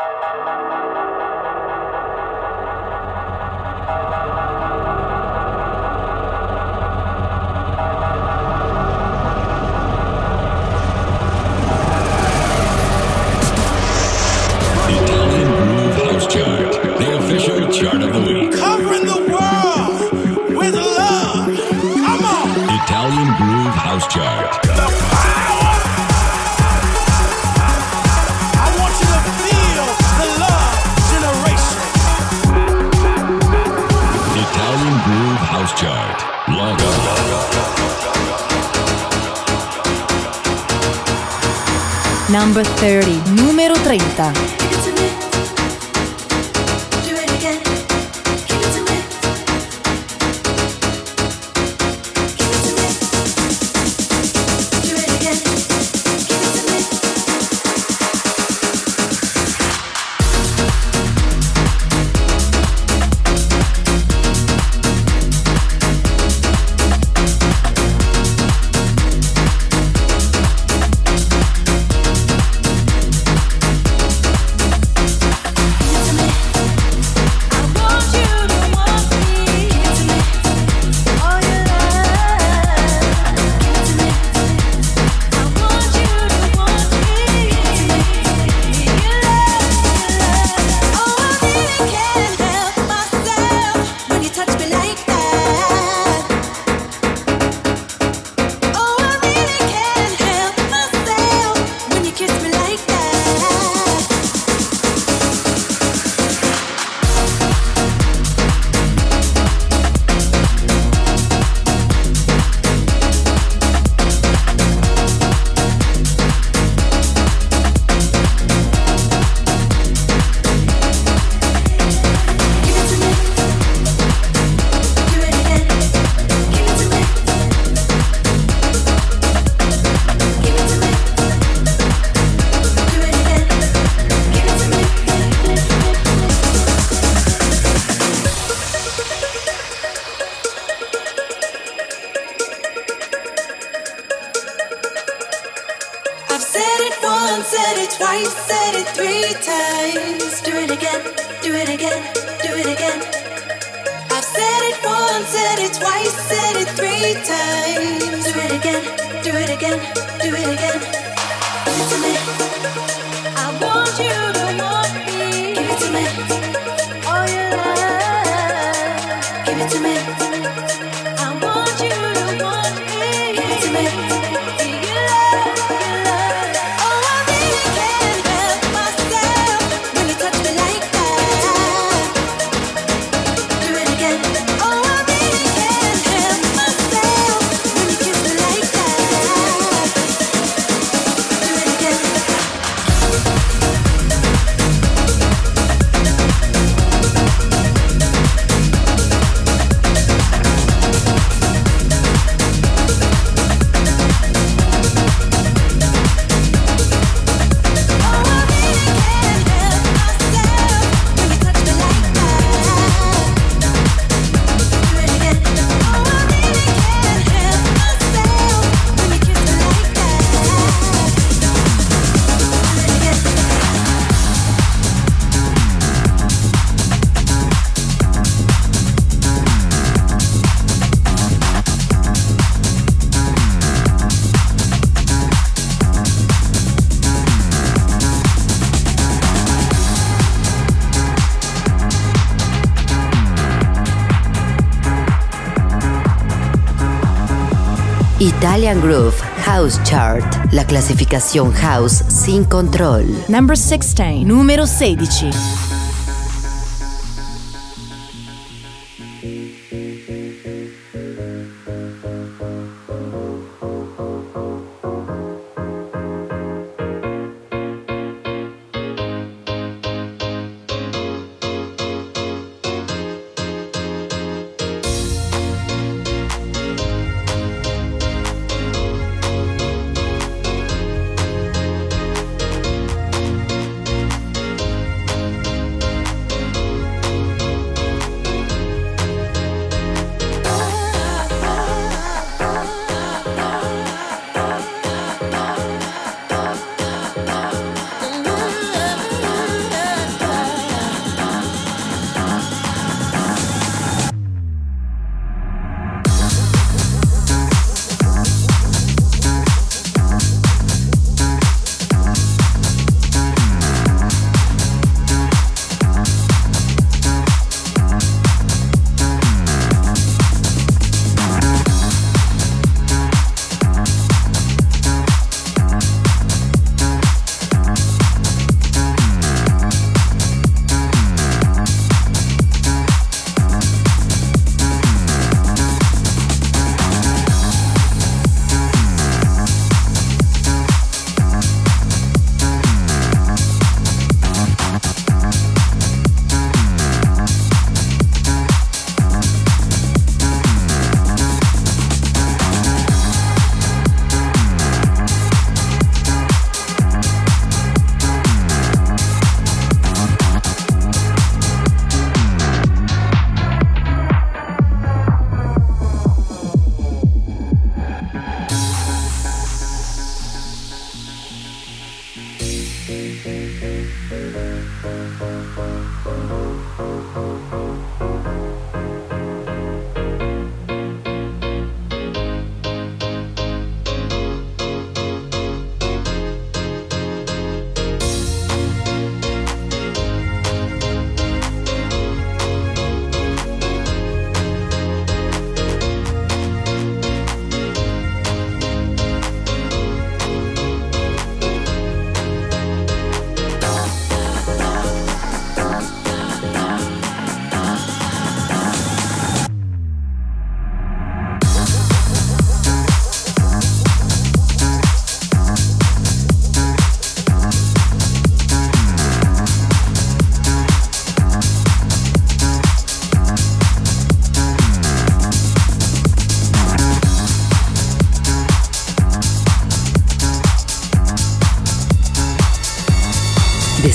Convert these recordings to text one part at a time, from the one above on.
Number 30, numero 30. Italian Groove House Chart, la clasificación house sin control. Number 16, numero 16.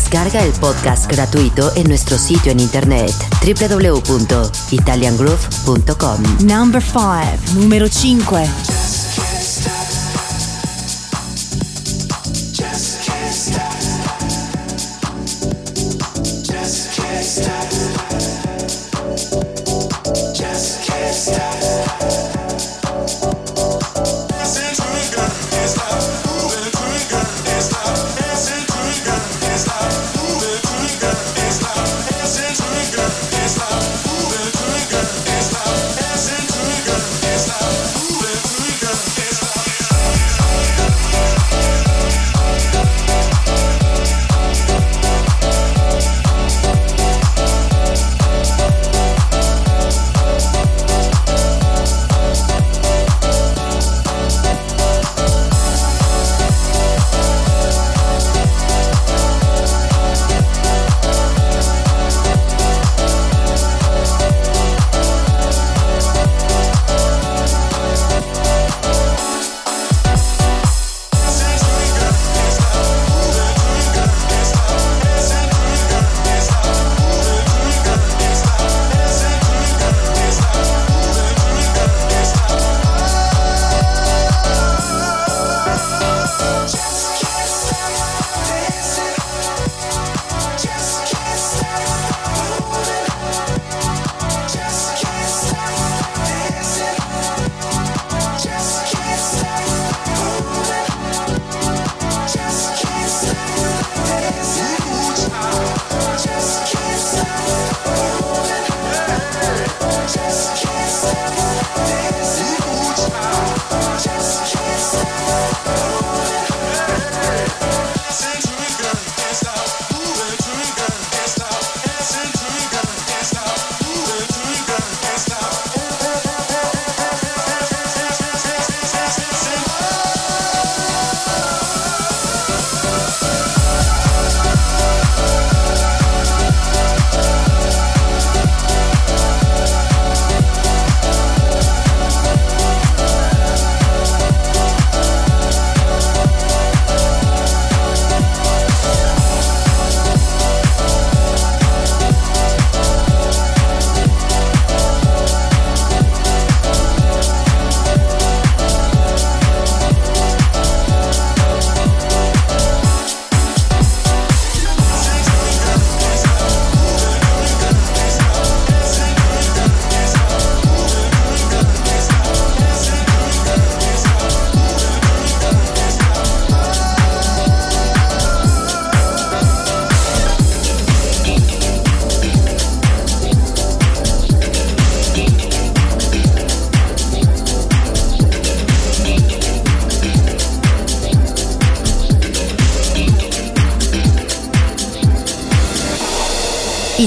Descarga el podcast gratuito en nuestro sitio en internet www.italiangroove.com. Number 5, numero 5.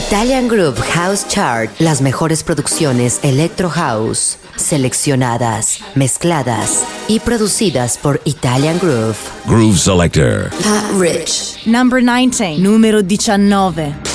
Italian Groove House Chart, las mejores producciones Electro House, seleccionadas, mezcladas y producidas por Italian Groove. Groove Selector. Pat Rich. Number 19, numero 19.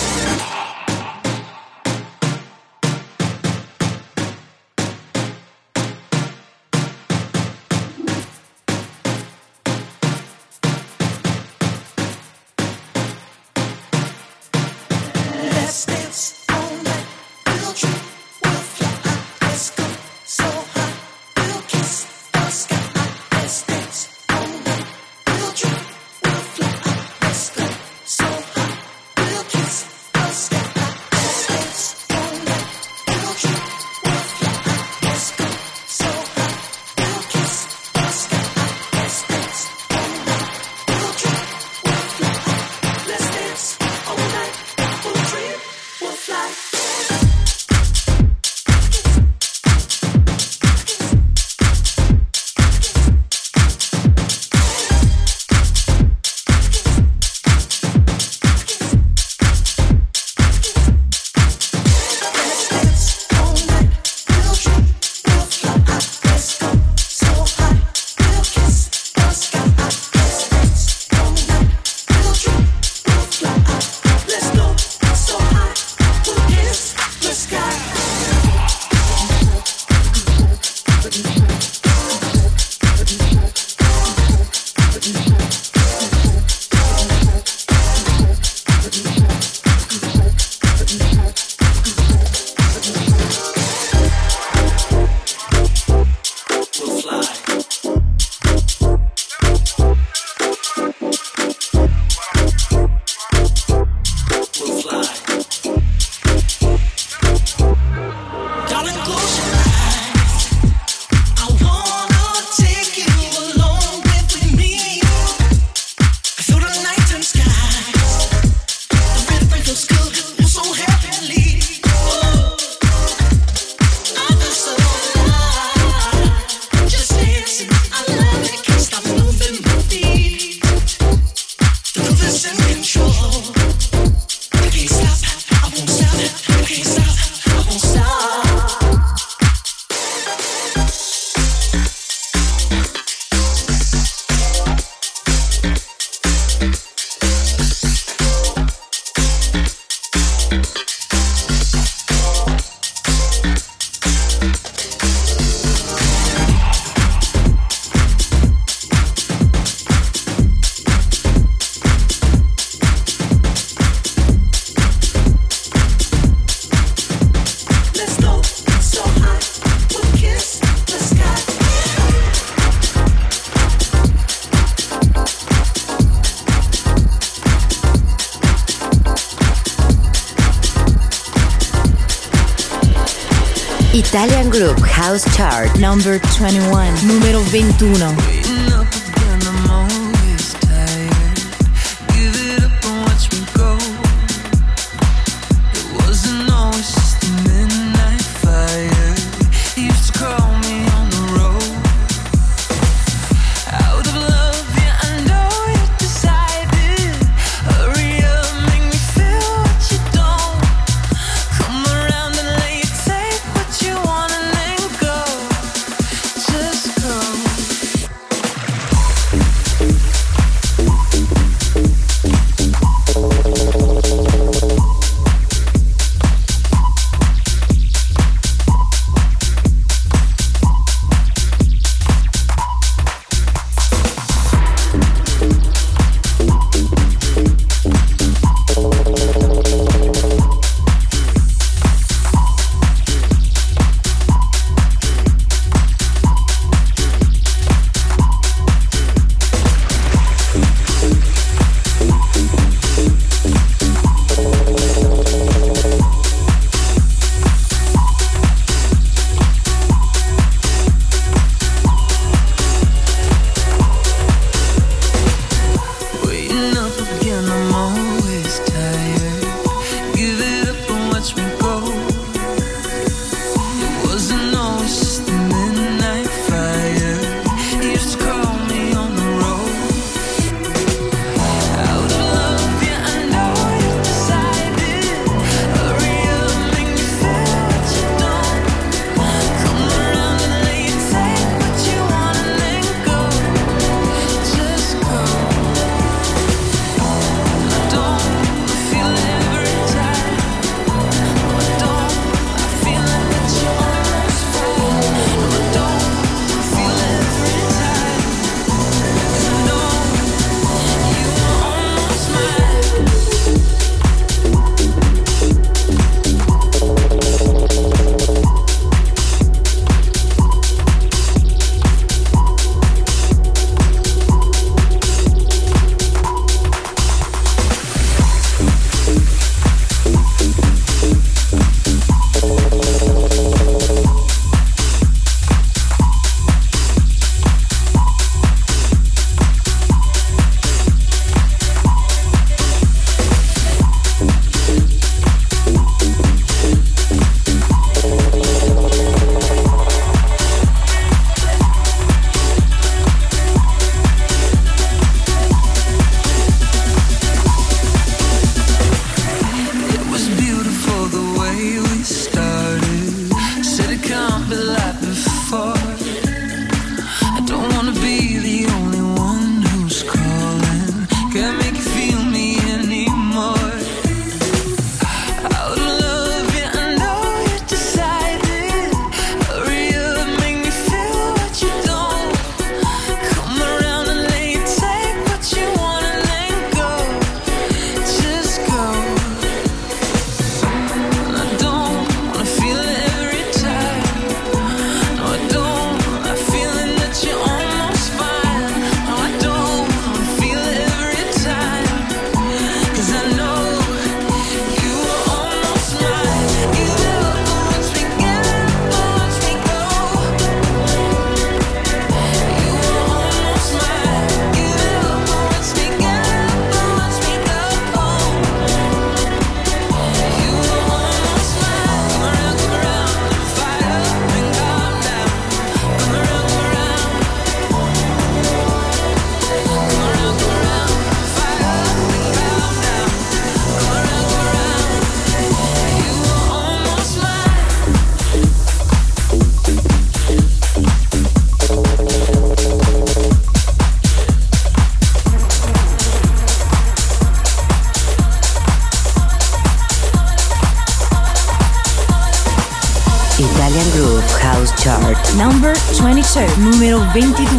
Chart. Number 21. Numero 21.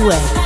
22.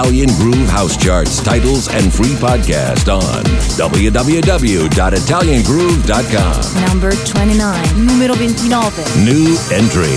Italian Groove House Charts, titles, and free podcast on www.italiangroove.com. Number 29. Numero 29. New entry.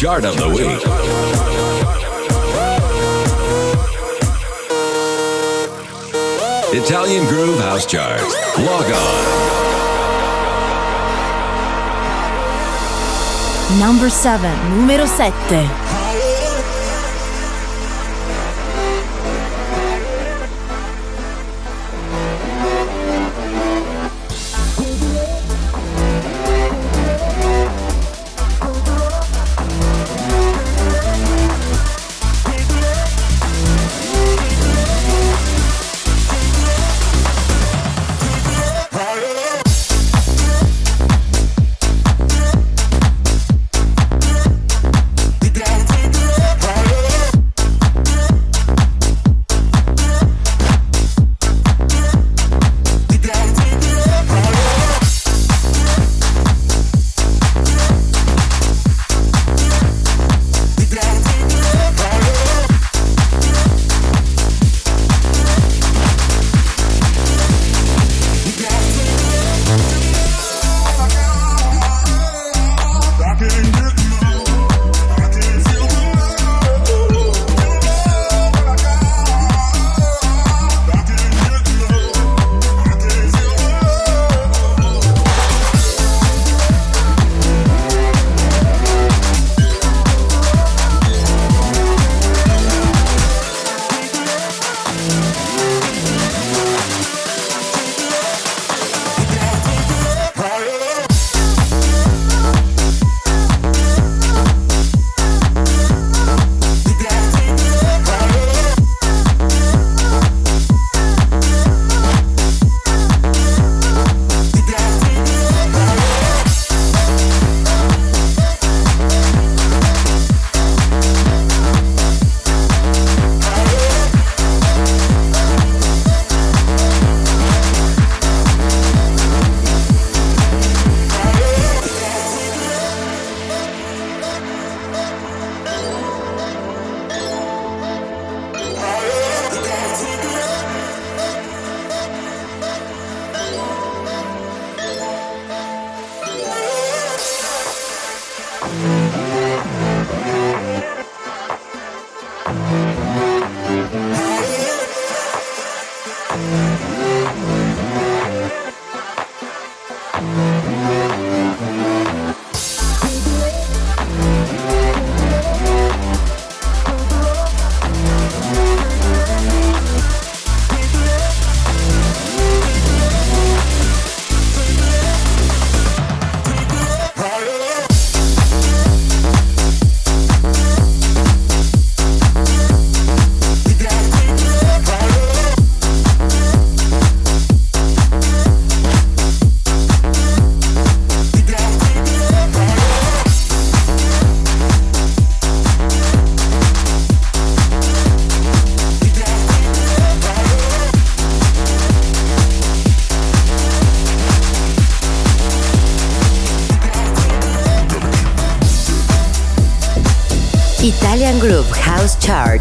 Chart of the week. Italian Groove House Chart. Log on. Number 7, numero 7.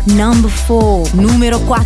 Number 4, numero 4.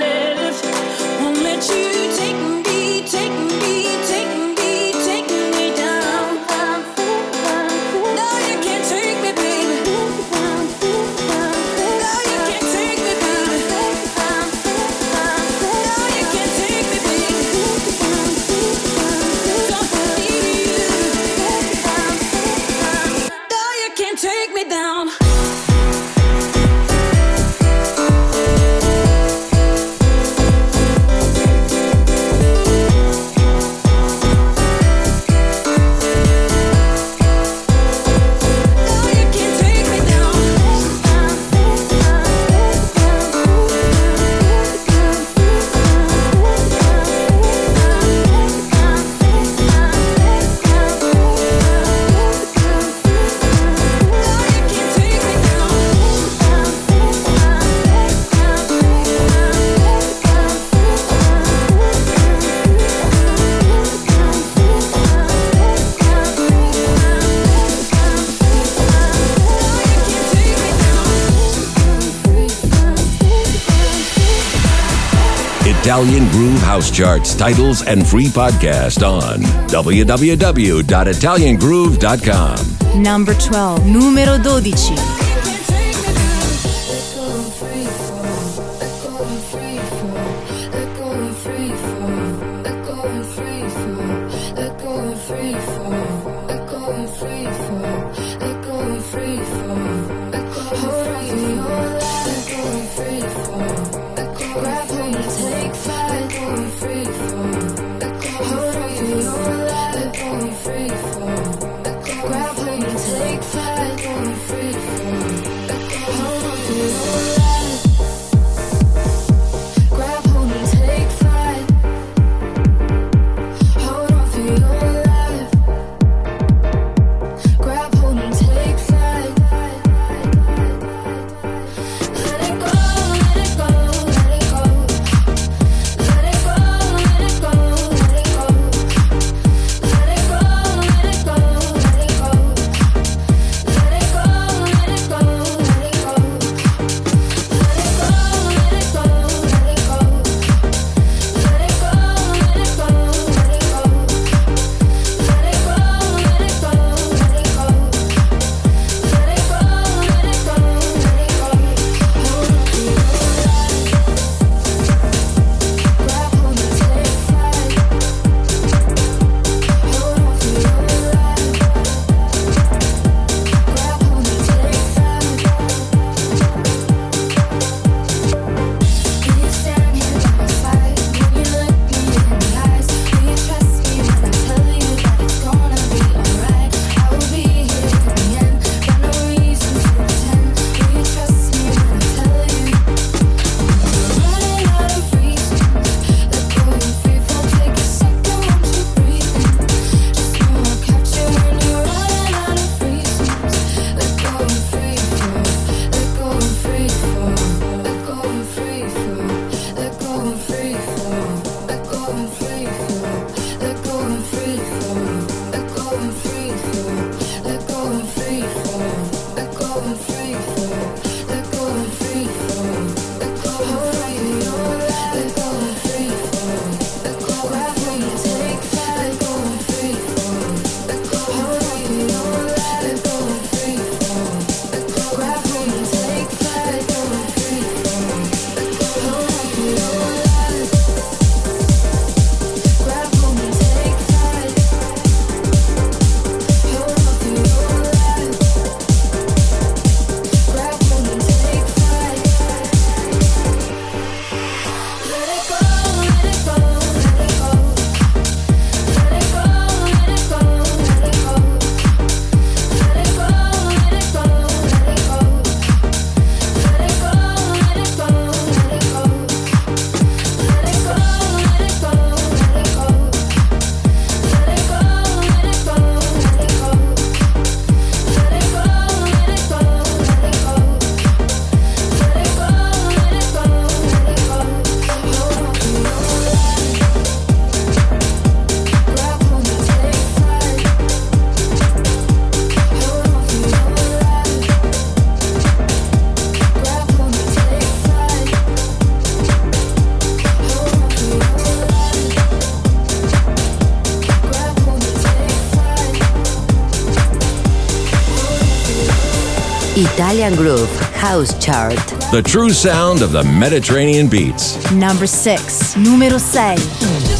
House Charts titles and free podcast on www.italiangroove.com. Number 12. Numero 12. Italian Groove House Chart. The true sound of the Mediterranean beats. Number 6. Numero 6.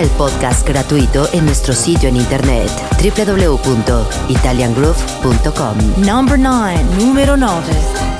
El podcast gratuito en nuestro sitio en internet www.italiangroove.com. Number 9, número 9.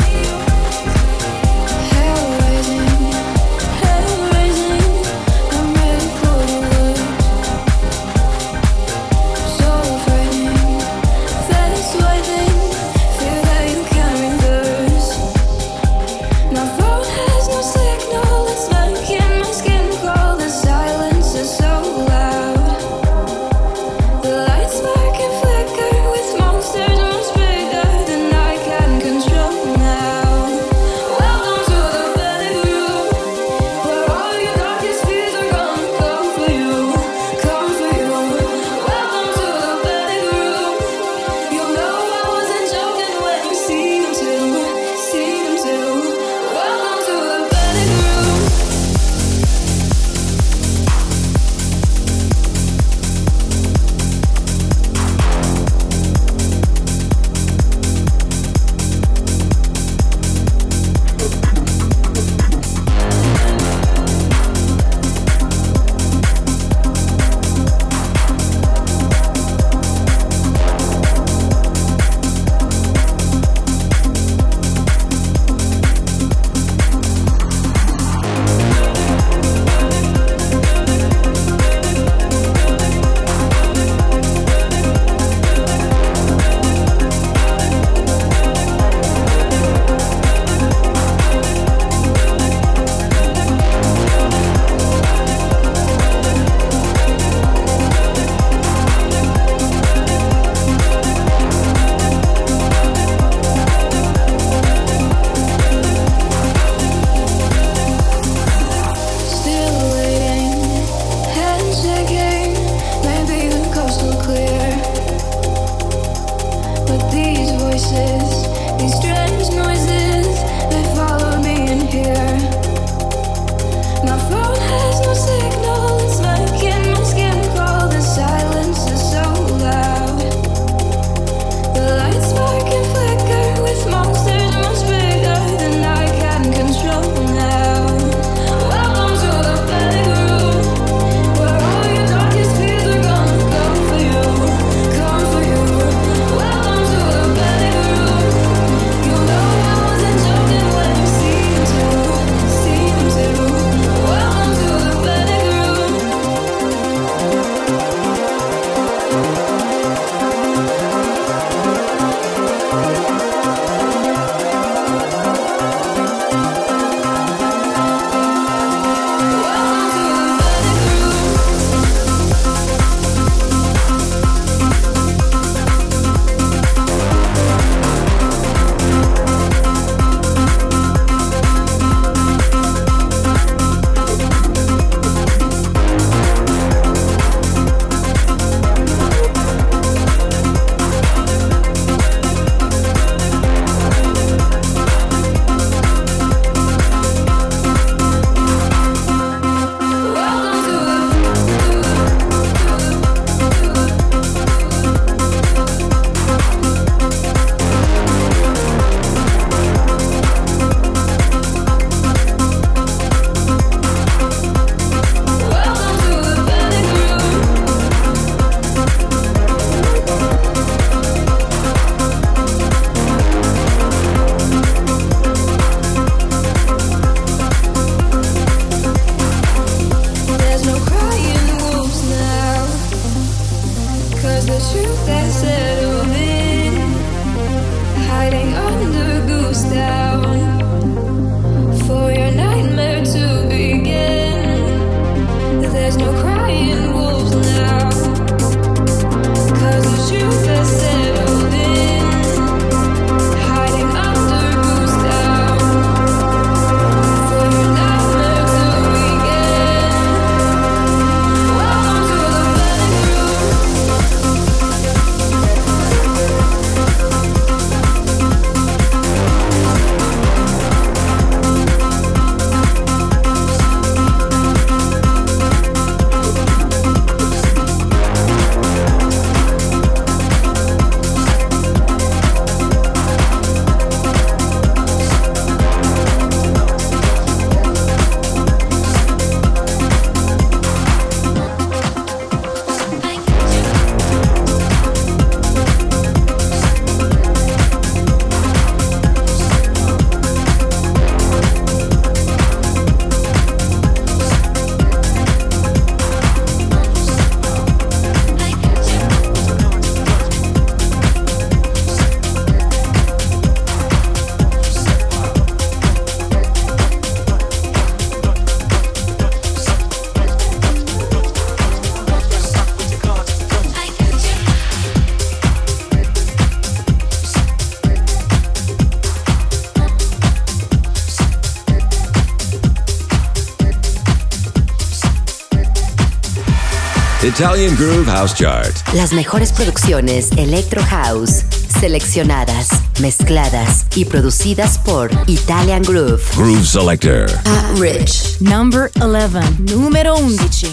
Italian Groove House Chart. Las mejores producciones Electro House, seleccionadas, mezcladas y producidas por Italian Groove. Groove Selector. Rich. Number 11. Numero 11.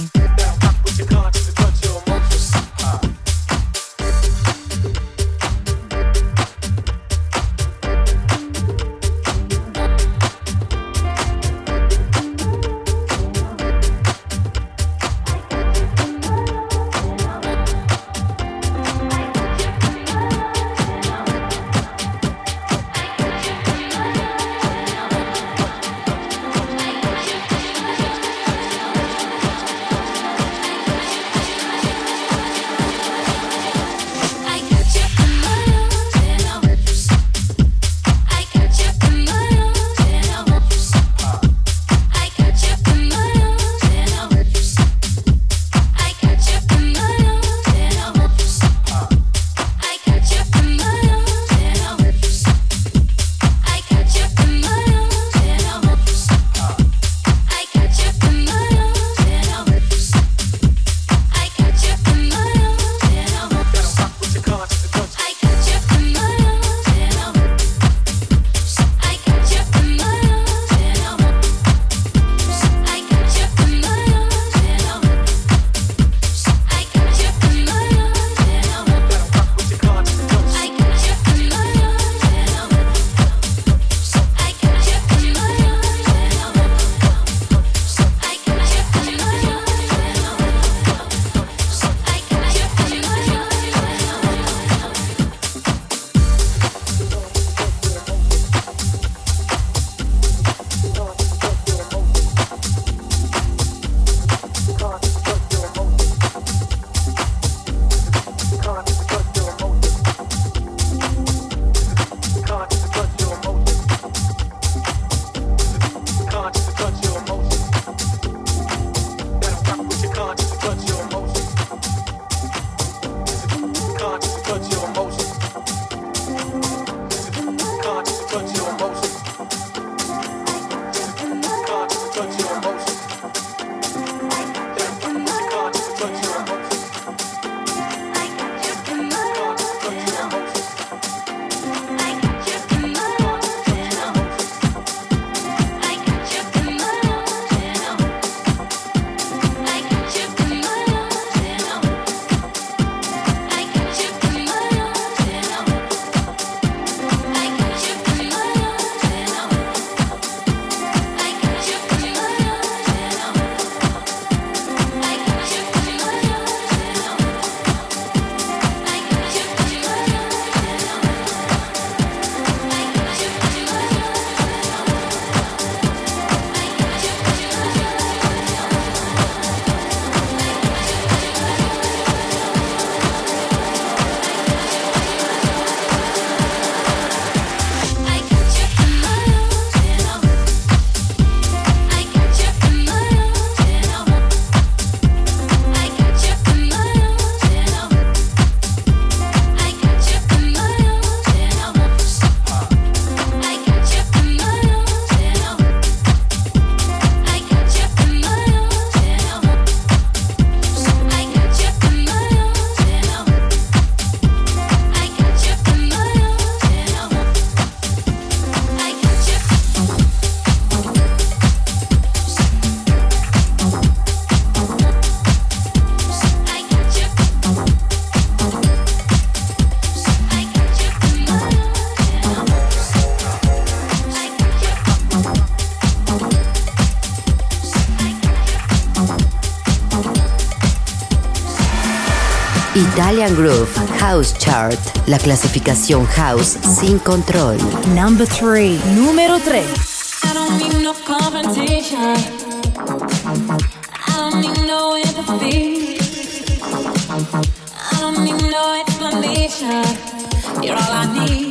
Italian Groove House Chart, la clasificación house sin control. Number 3. Número 3. I don't need no confrontation. I don't need no empathy. I don't need no explanation. You're all I need,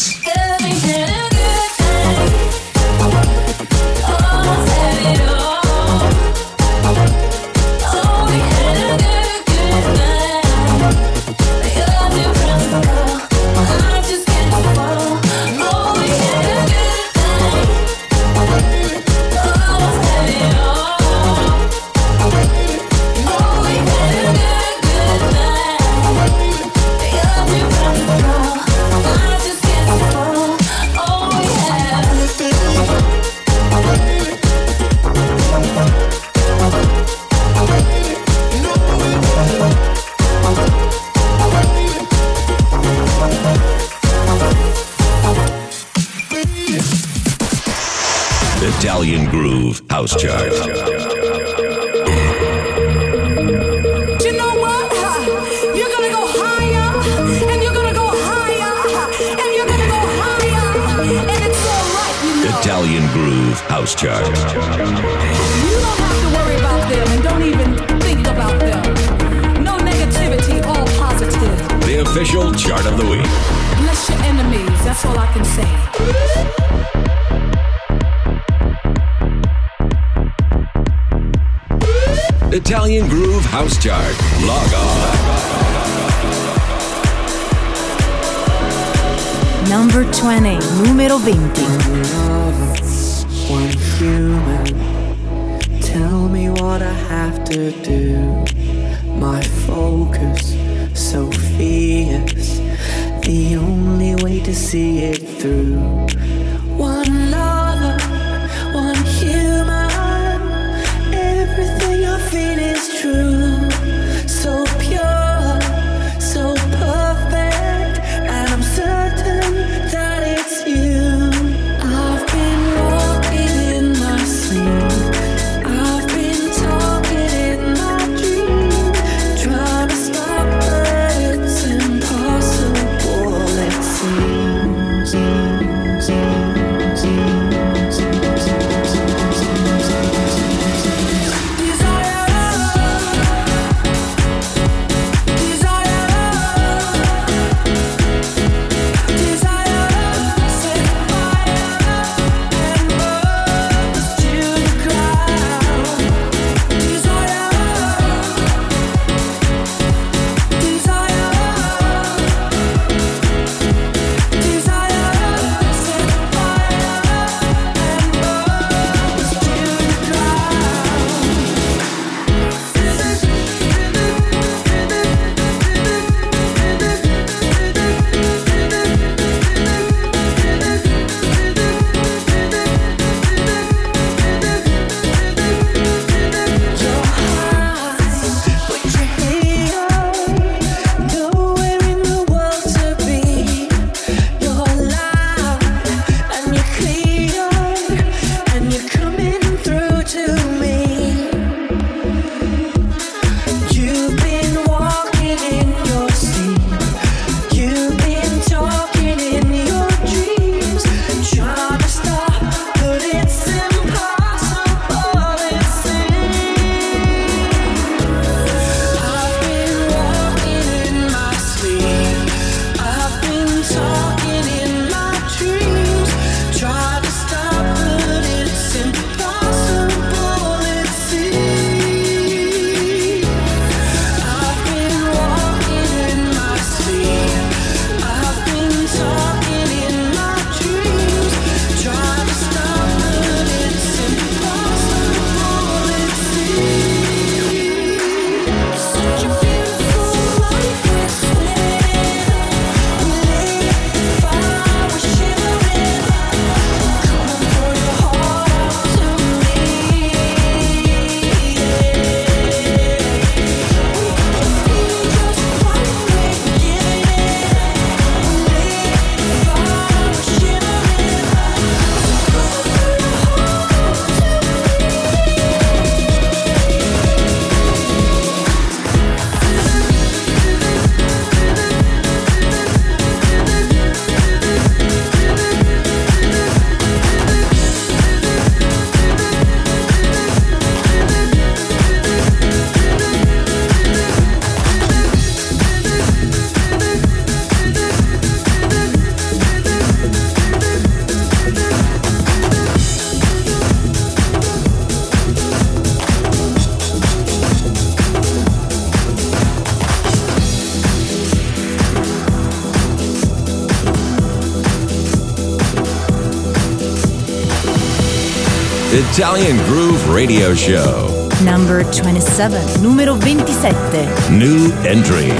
Italian Groove Radio Show. Number 27, numero 27. New entry.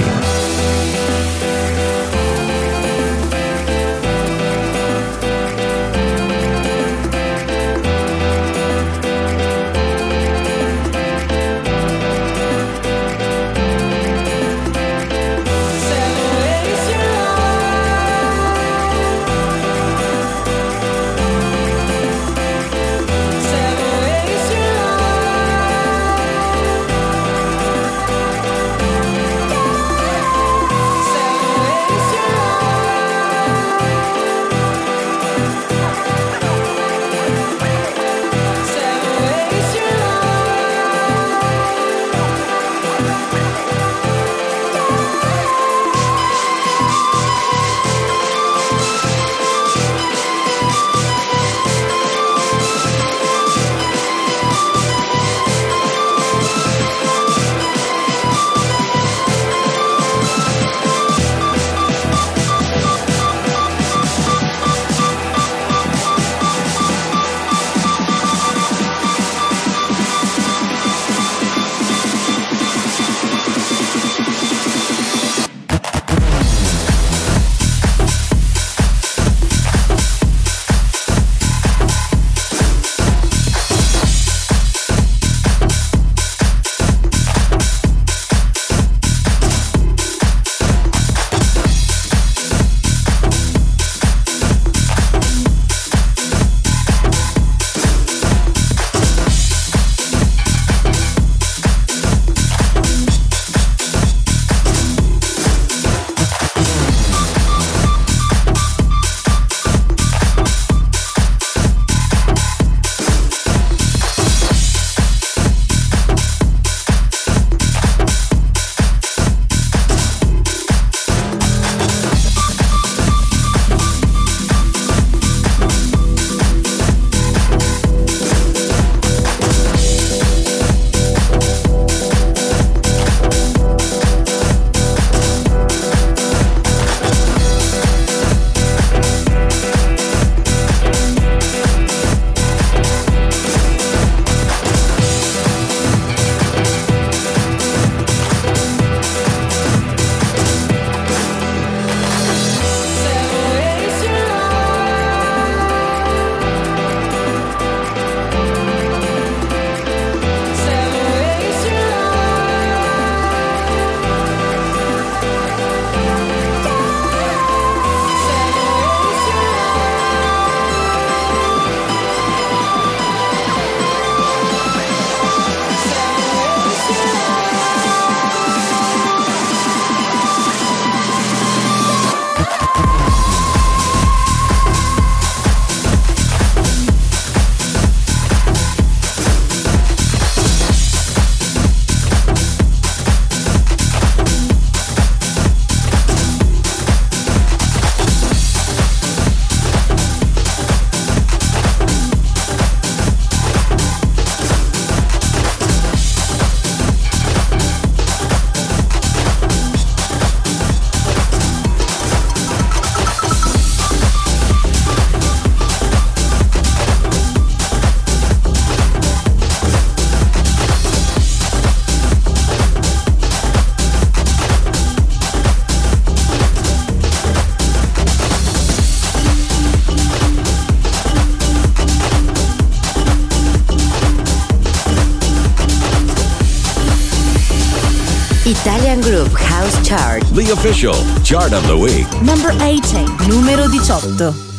Groove House Chart. The official chart of the week. Number 18, numero 18.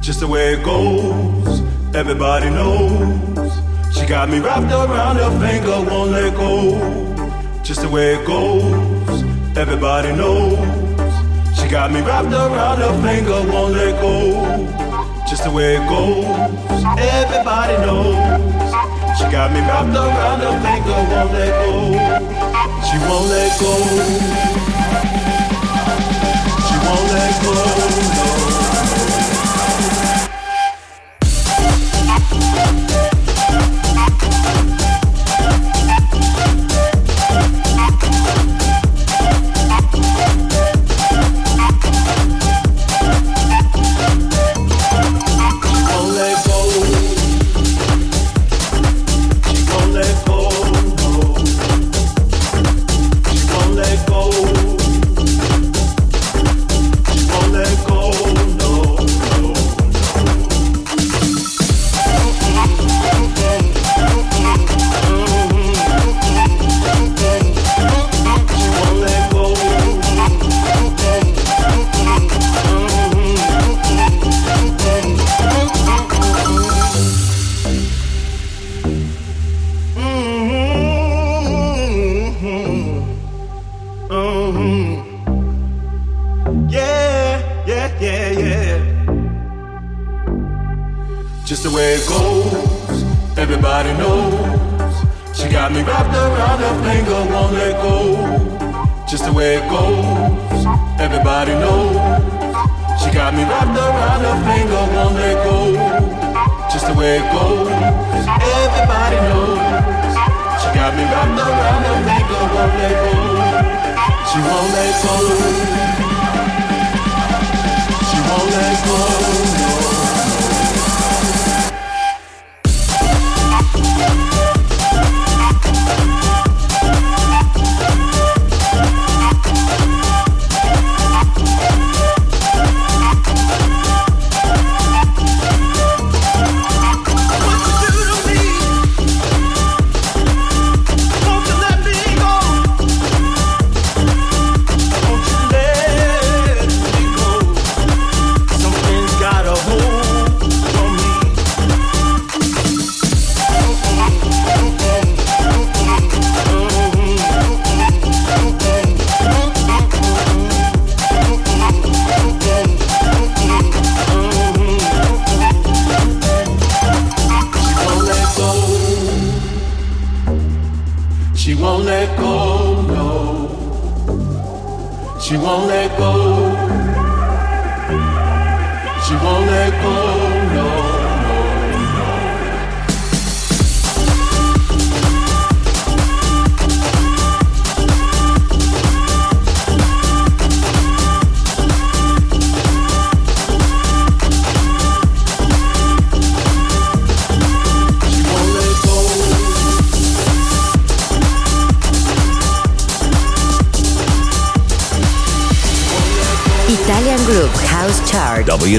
Just the way it goes, everybody knows. She got me wrapped around her finger, won't let go. Just the way it goes, everybody knows. She got me wrapped around her finger, won't let go. Just the way it goes, everybody knows. She got me wrapped around her finger, won't let go. She won't let go. She won't let go. No.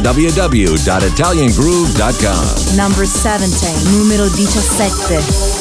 www.italiangroove.com. Number 17, numero 17.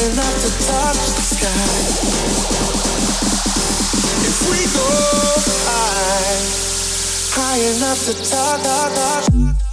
enough to talk, talk, talk.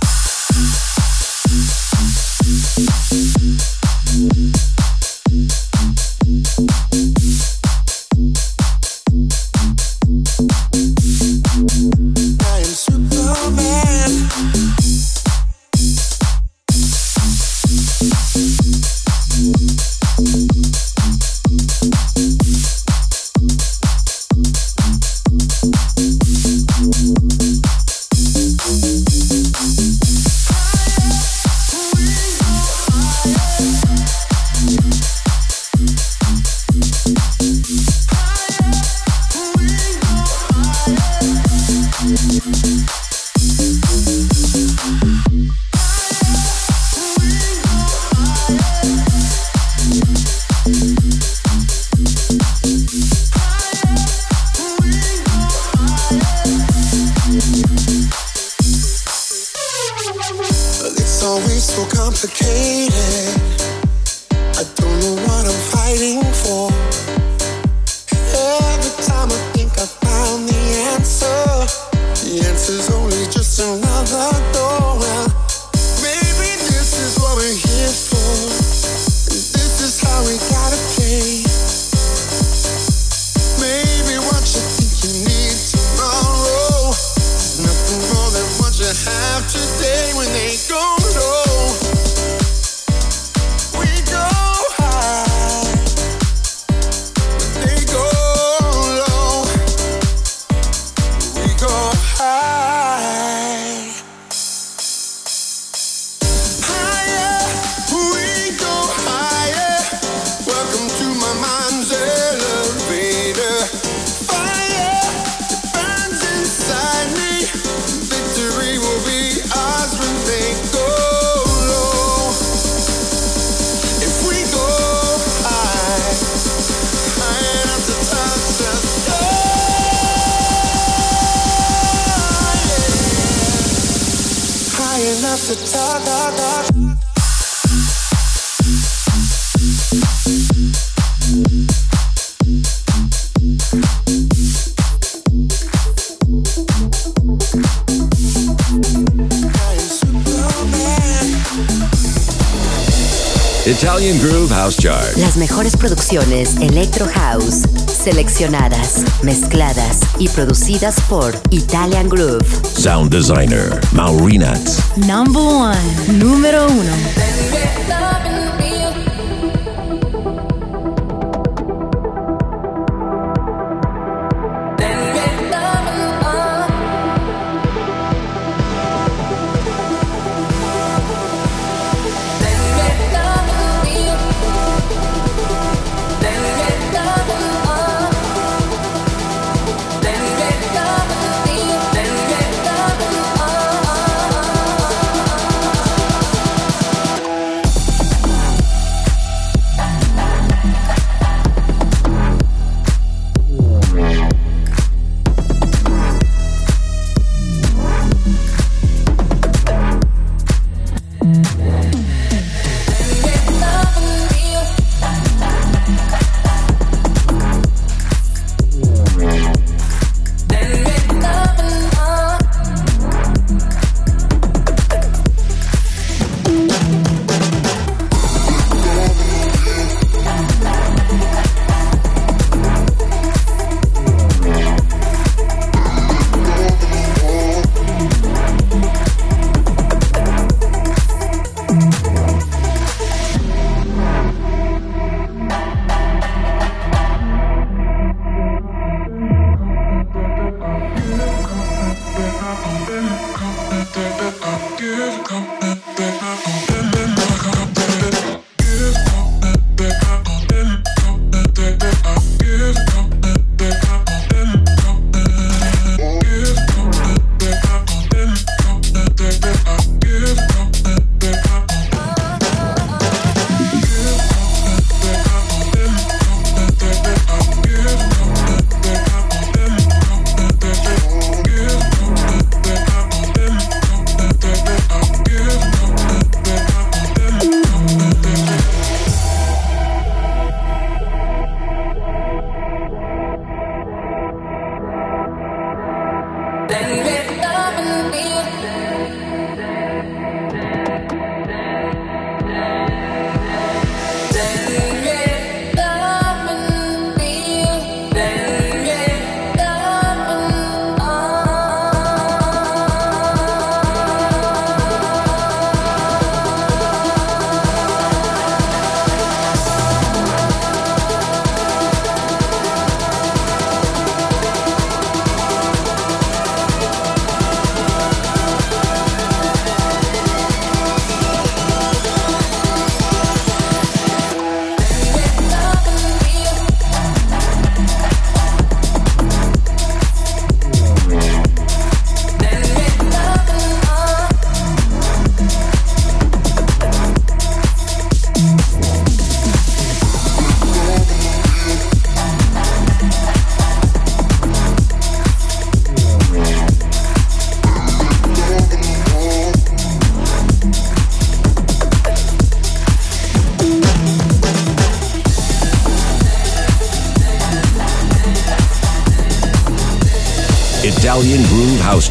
Electro House, seleccionadas, mezcladas y producidas por Italian Groove. Sound Designer, Maurinat. Number one, número uno.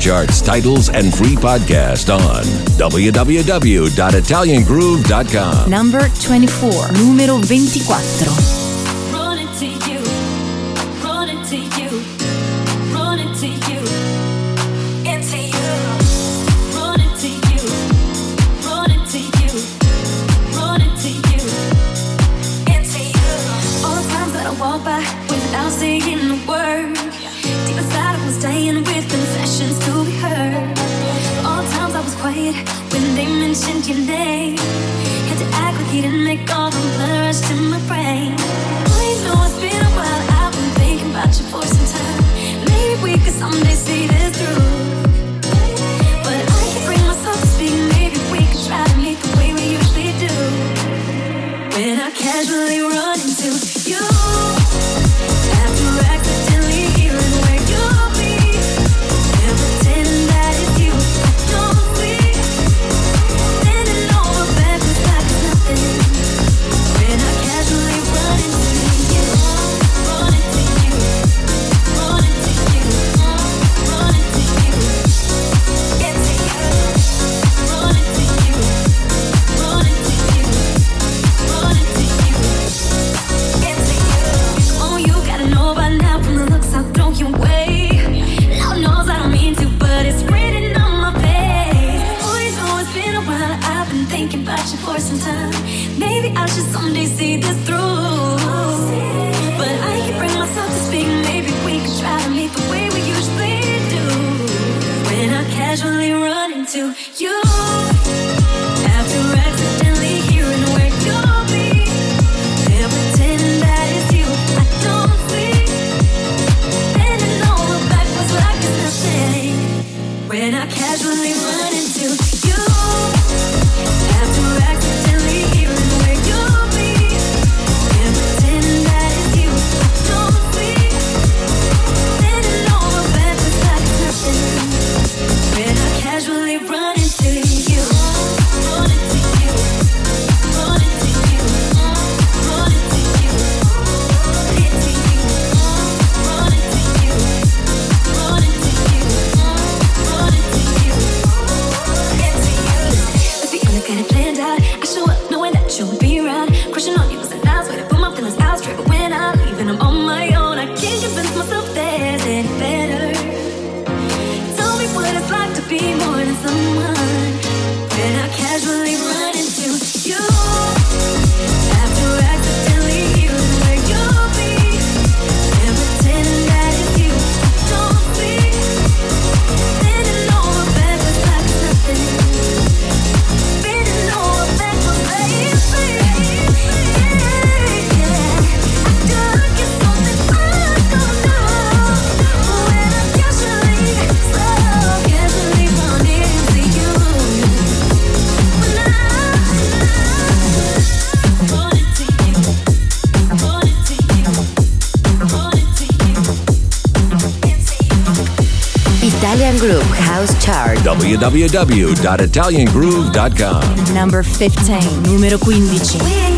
charts, titles, and free podcast on www.italiangroove.com. Number 24. Numero 24. www.italiangroove.com. Number 15, numero 15.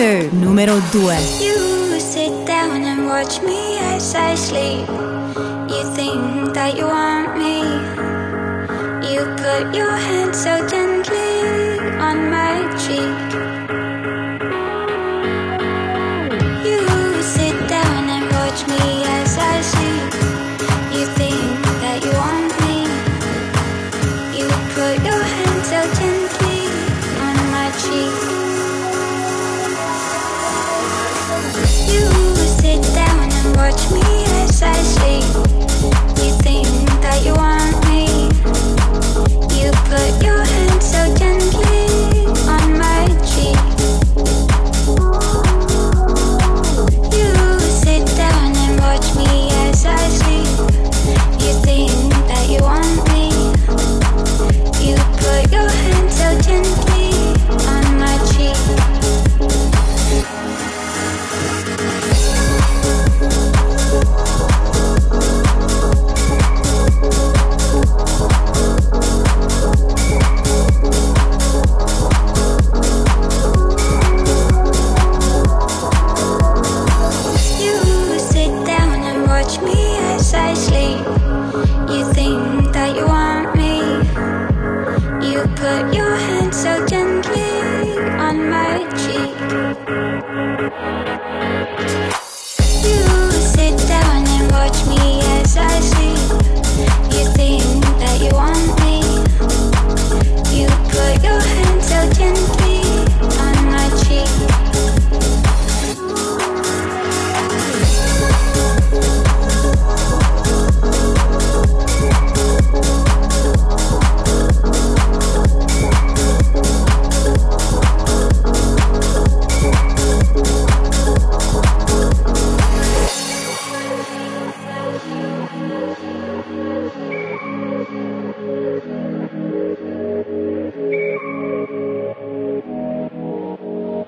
2, numero 2.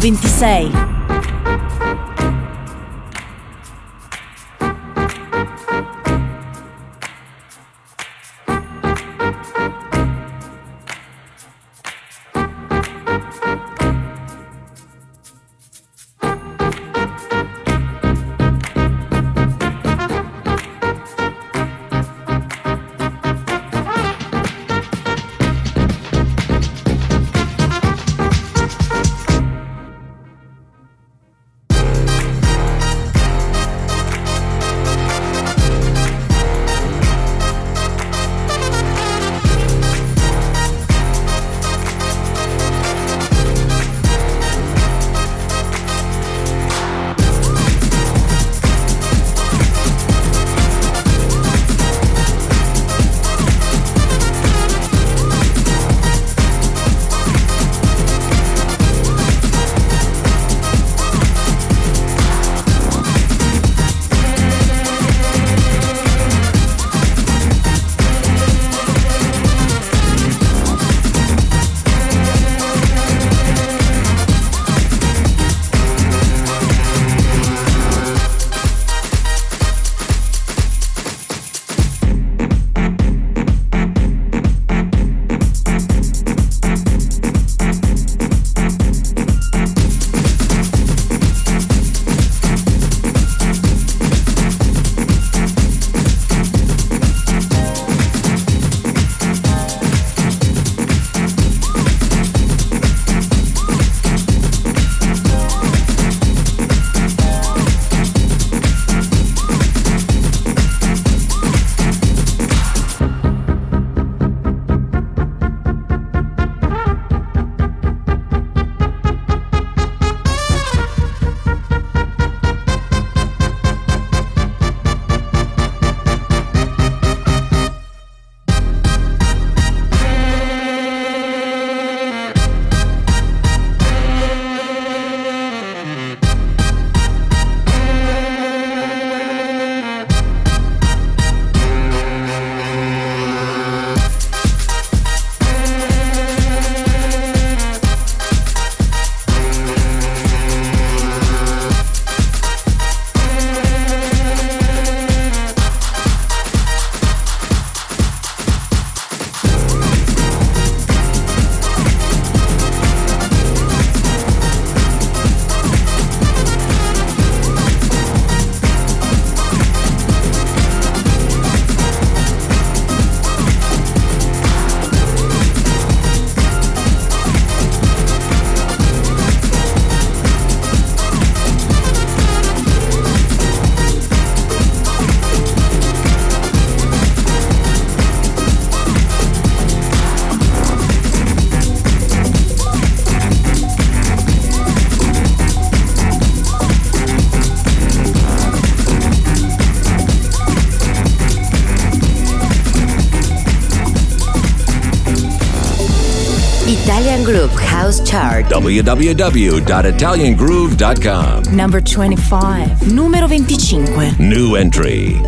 26, chart. www.italiangroove.com. Number 25. Numero 25. New entry.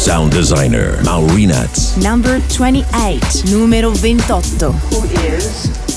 sound designer Maurinats. Number 28, numero 28. Who is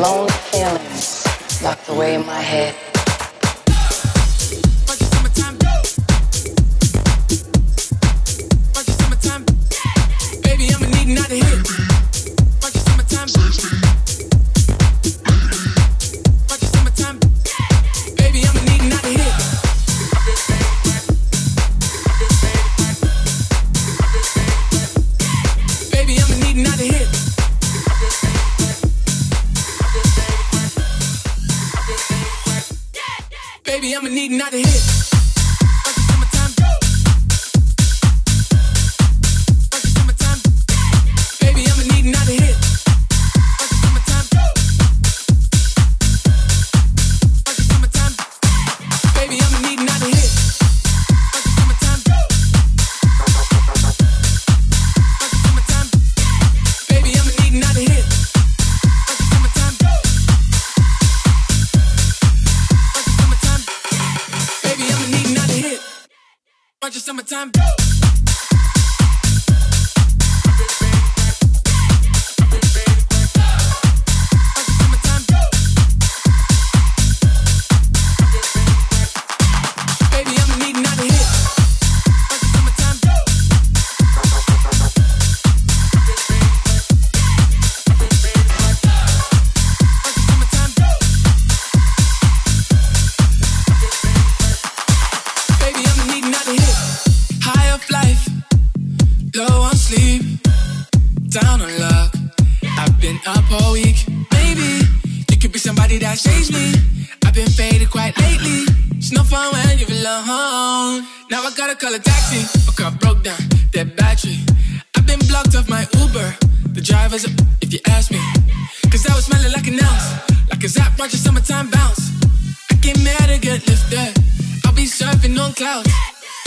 Lonely feelings locked away in my head.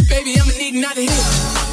Baby, I'ma need another hit.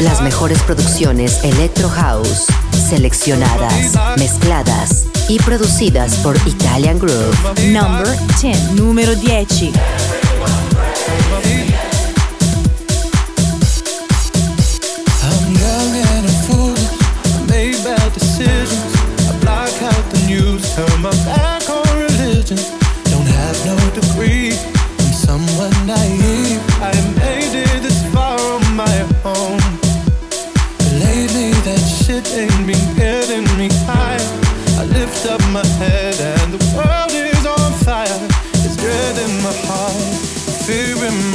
Las mejores producciones Electro House, seleccionadas, mezcladas y producidas por Italian Groove. Number 10. Número 10.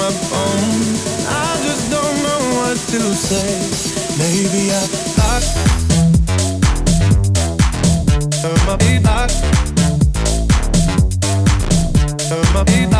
my phone. I just don't know what to say. Maybe I thought. Turn my beat, I. Turn my beat.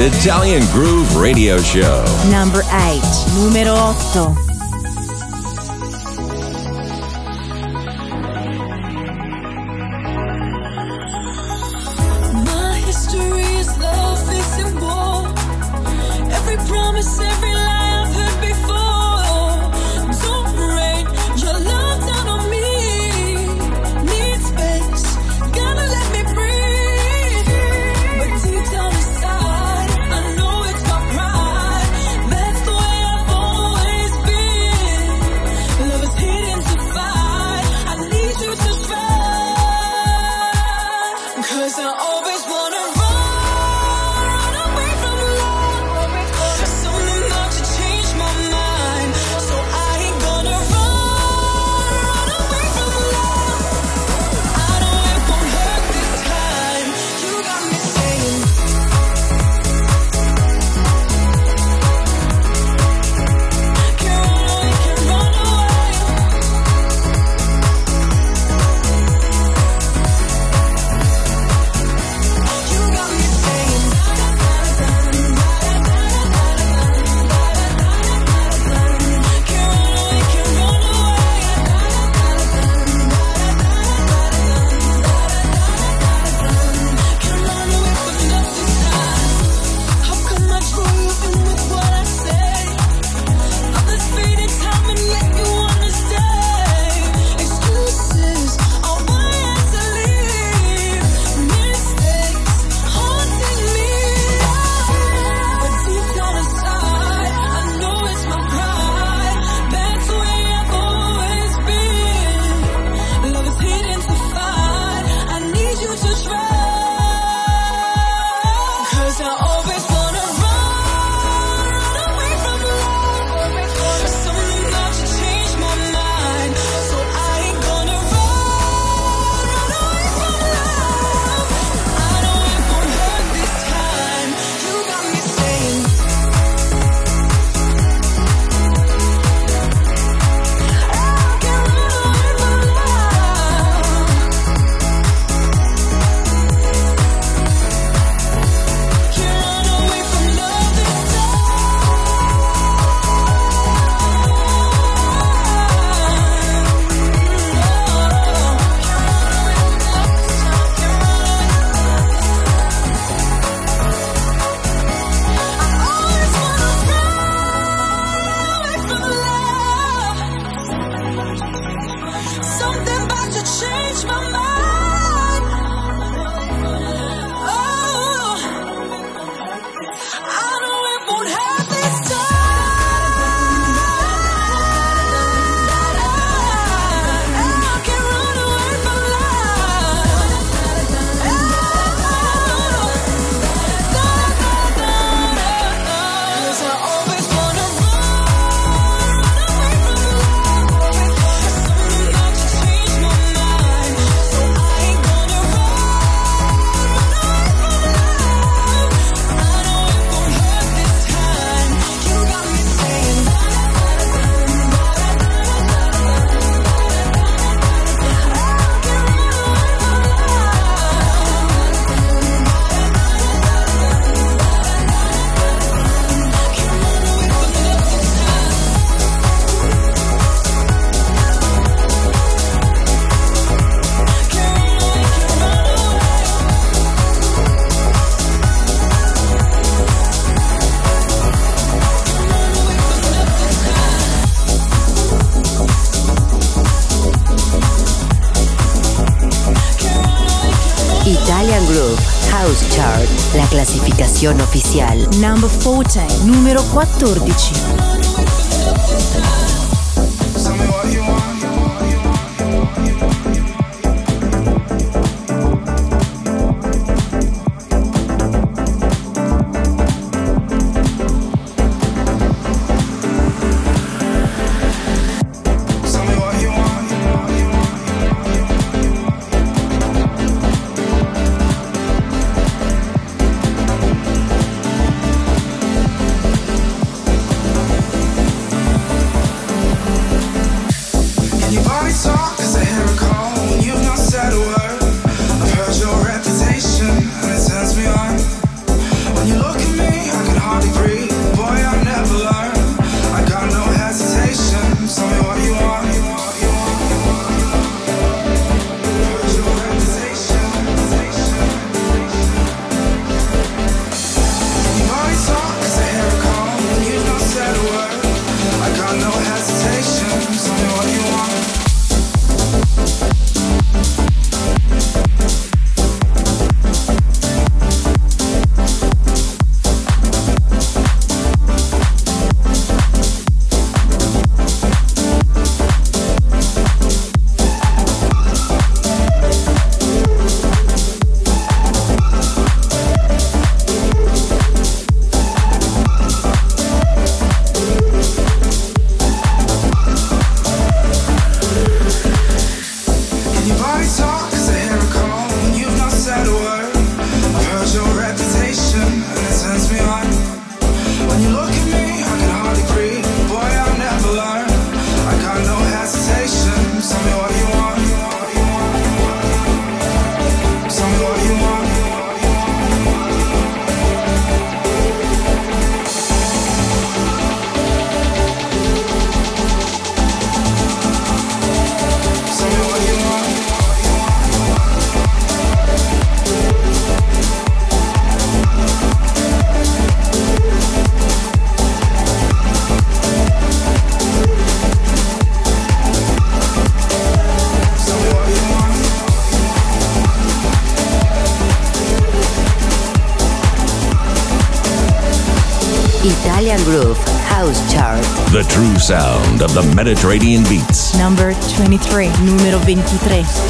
Italian Groove Radio Show. Number 8. Número 8. Oficial. Number 14, numero 14. Sound of the Mediterranean beats. Number 23, numero 23.